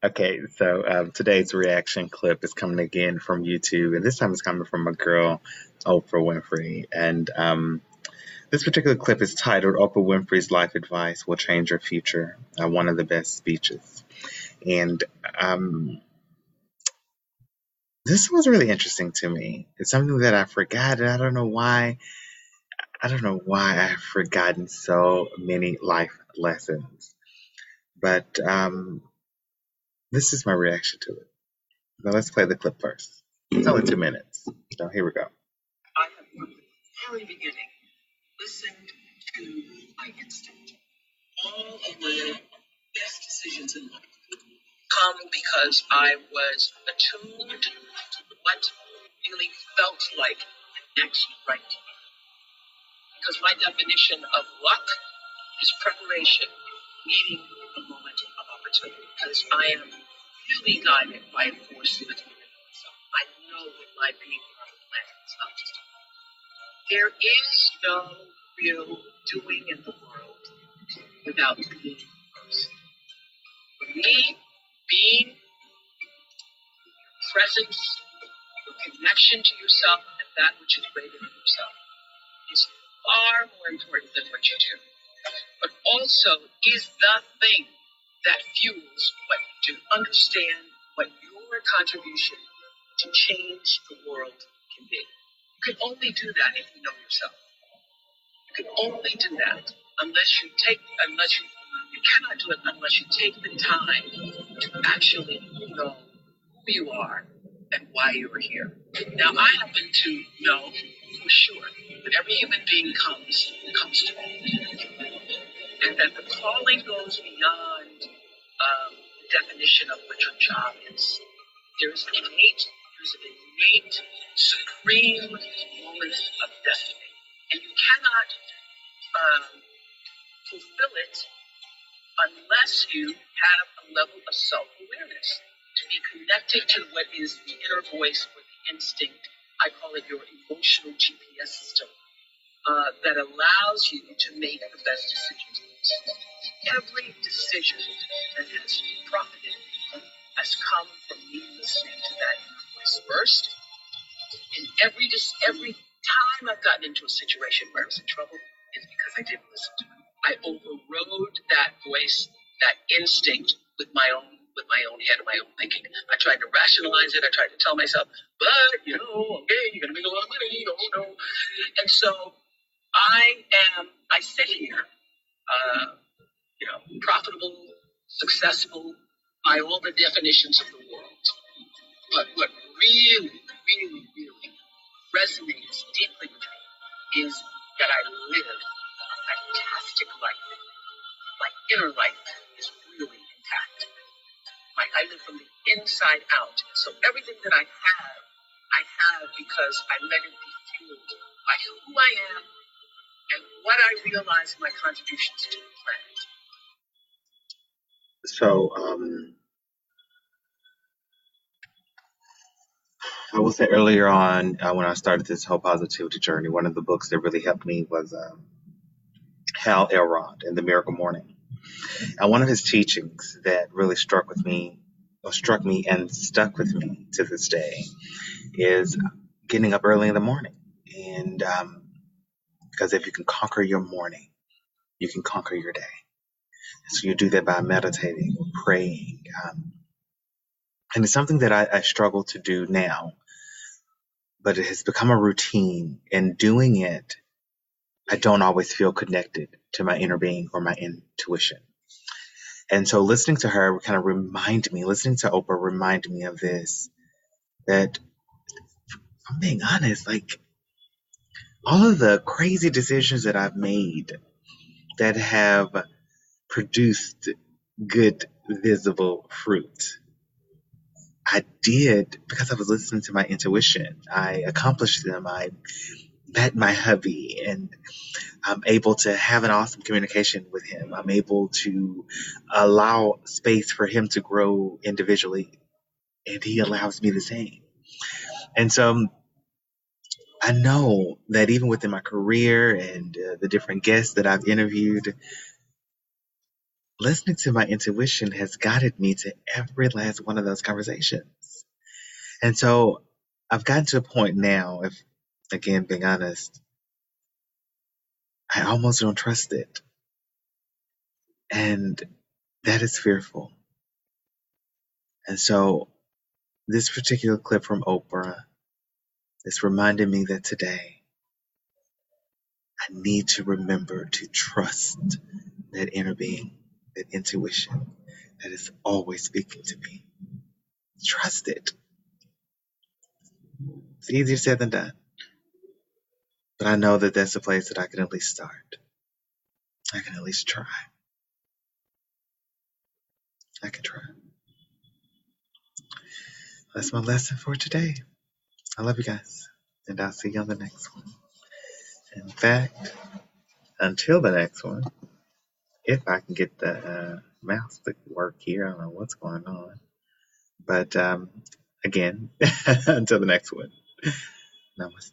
Okay, so um, today's reaction clip is coming again from YouTube, and this time it's coming from a girl, Oprah Winfrey. And um, this particular clip is titled Oprah Winfrey's Life Advice Will Change Your Future, uh, one of the best speeches. And um, this was really interesting to me. It's something that I forgot, and I don't know why. I don't know why I've forgotten so many life lessons. But um, this is my reaction to it. Now let's play the clip first. It's only two minutes. So here we go. I have from the very beginning listened to my instinct. All of my best decisions in life come because I was attuned to what really felt like the next right. Because my definition of luck is preparation, meeting opportunity. Because I am really guided by a force within myself. I know that my being on the planet is just a There is no real doing in the world without being first. For me, being, your presence, your connection to yourself, and that which is greater than yourself is far more important than what you do. But also is the thing that fuels what to. Understand what your contribution to change the world can be. You can only do that if you know yourself. You can only do that unless you take, unless you, you cannot do it unless you take the time to actually know who you are and why you are here. Now, I happen to know for sure that every human being comes, comes to me and that the calling goes beyond um, the definition of what your job is. There's innate, there's an innate, supreme moment of destiny, and you cannot um, fulfill it unless you have a level of self-awareness to be connected to what is the inner voice or the instinct. I call it your emotional GPS system uh, that allows you to make the best decisions. Every decision that has profited me has come from me listening to that voice first. And every dis- every time I've gotten into a situation where I was in trouble, it's because I didn't listen to it. I overrode that voice, that instinct with my own with my own head and my own thinking. I tried to rationalize it. I tried to tell myself, but you know, okay, you're gonna make a lot of money. Oh no. And so I am. I sit here uh, you know, profitable, successful by all the definitions of the world. But what really, really, really resonates deeply with me is that I live a fantastic life. My inner life is really intact. My, I live from the inside out. So everything that I have, I have because I let it be fueled by who I am what I realize my contributions to the planet. So um, I will say earlier on uh, when I started this whole positivity journey, one of the books that really helped me was um, Hal Elrod in The Miracle Morning. And one of his teachings that really struck with me, or struck me and stuck with me to this day, is getting up early in the morning. And um, because if you can conquer your morning, you can conquer your day. So you do that by meditating, or praying. Um, and it's something that I, I struggle to do now, but it has become a routine. And doing it, I don't always feel connected to my inner being or my intuition. And so listening to her kind of remind me, listening to Oprah remind me of this, that I'm being honest, like all of the crazy decisions that I've made that have produced good visible fruit. I did because I was listening to my intuition. I accomplished them. I met my hubby and I'm able to have an awesome communication with him. I'm able to allow space for him to grow individually and he allows me the same. And so I know that even within my career and uh, the different guests that I've interviewed, listening to my intuition has guided me to every last one of those conversations. And so I've gotten to a point now, if again being honest, I almost don't trust it. And that is fearful. And so this particular clip from Oprah is reminding me that today I need to remember to trust that inner being, that intuition that is always speaking to me. Trust it. It's easier said than done. But I know that that's a place that I can at least start. I can at least try. I can try. That's my lesson for today. I love you guys, and I'll see you on the next one. In fact, until the next one, if I can get the uh, mouse to work here, I don't know what's going on. But um, again, until the next one, namaste.